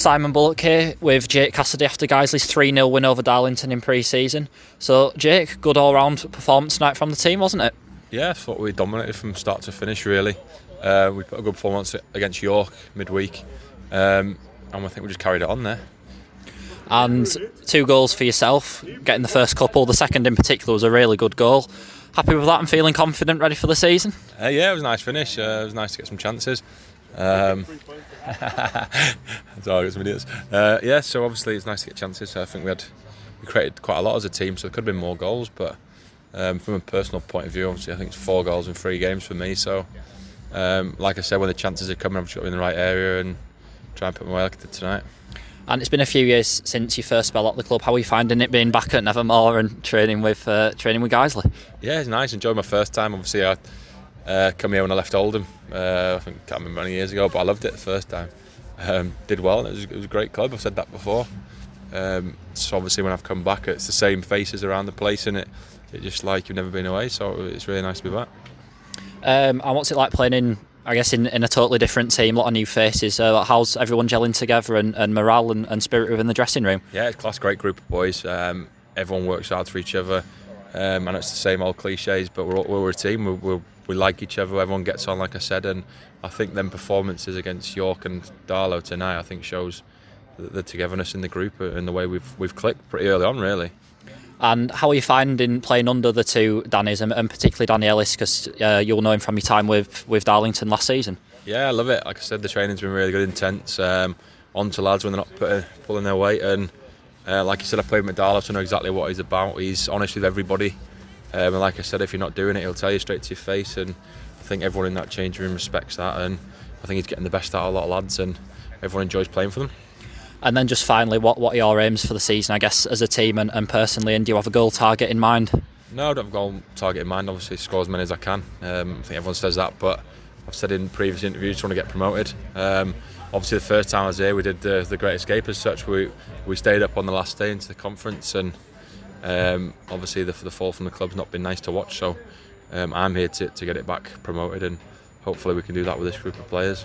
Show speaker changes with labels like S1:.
S1: Simon Bullock here with Jake Cassidy after Guiseley's 3 0 win over Darlington in pre season. So, Jake, good all round performance tonight from the team, wasn't it?
S2: Yeah, I thought we dominated from start to finish, really. Uh, we put a good performance against York midweek, um, and I think we just carried it on there.
S1: And two goals for yourself, getting the first couple. The second, in particular, was a really good goal. Happy with that and feeling confident, ready for the season?
S2: Uh, yeah, it was a nice finish. Uh, it was nice to get some chances. Um, sorry, some idiots. Uh, yeah, so obviously it's nice to get chances. So I think we had we created quite a lot as a team, so there could have been more goals. But um, from a personal point of view, obviously I think it's four goals in three games for me. So, um, like I said, when the chances are coming, I've just got to be in the right area and try and put my way like I did tonight.
S1: And it's been a few years since you first spell at the club. How are you finding it being back at Nethermoor and training with uh, training with Guiseley?
S2: Yeah, it's nice. Enjoyed my first time. Obviously, I uh, come here when I left Oldham. Uh, I think can't remember many years ago, but I loved it the first time. Um, did well. It was, it was, a great club. I've said that before. Um, so obviously, when I've come back, it's the same faces around the place, and it it's just like you've never been away. So it's really nice to be back.
S1: Um, and what's it like playing in I guess in, in a totally different team, a lot of new faces. Uh, how's everyone gelling together and, and morale and, and, spirit within the dressing room?
S2: Yeah, it's a class, great group of boys. Um, everyone works hard for each other. Um, and it's the same old cliches, but we're, we're a team. We, we, we like each other. Everyone gets on, like I said, and I think them performances against York and Darlo tonight, I think shows the, the togetherness in the group and the way we've we've clicked pretty early on, really.
S1: And how are you finding playing under the two Dannys, and, and particularly Danny Ellis, because uh, you'll know him from your time with, with Darlington last season?
S2: Yeah, I love it. Like I said, the training's been really good, intense. Um, on to lads when they're not putting, pulling their weight. And uh, like you said, I played with Darlo, so I know exactly what he's about. He's honest with everybody. Um, and like I said, if you're not doing it, he'll tell you straight to your face. And I think everyone in that change room respects that. And I think he's getting the best out of a lot of lads, and everyone enjoys playing for them.
S1: And then just finally, what, what are your aims for the season, I guess, as a team and, and personally? And do you have a goal target in mind?
S2: No, I don't have a goal target in mind. Obviously, score as many as I can. Um, I think everyone says that, but I've said in previous interviews, want to get promoted. Um, obviously, the first time I was here, we did the, the Great Escape as such. We we stayed up on the last day into the conference, and um, obviously the, the fall from the club's not been nice to watch. So um, I'm here to, to get it back promoted, and hopefully we can do that with this group of players.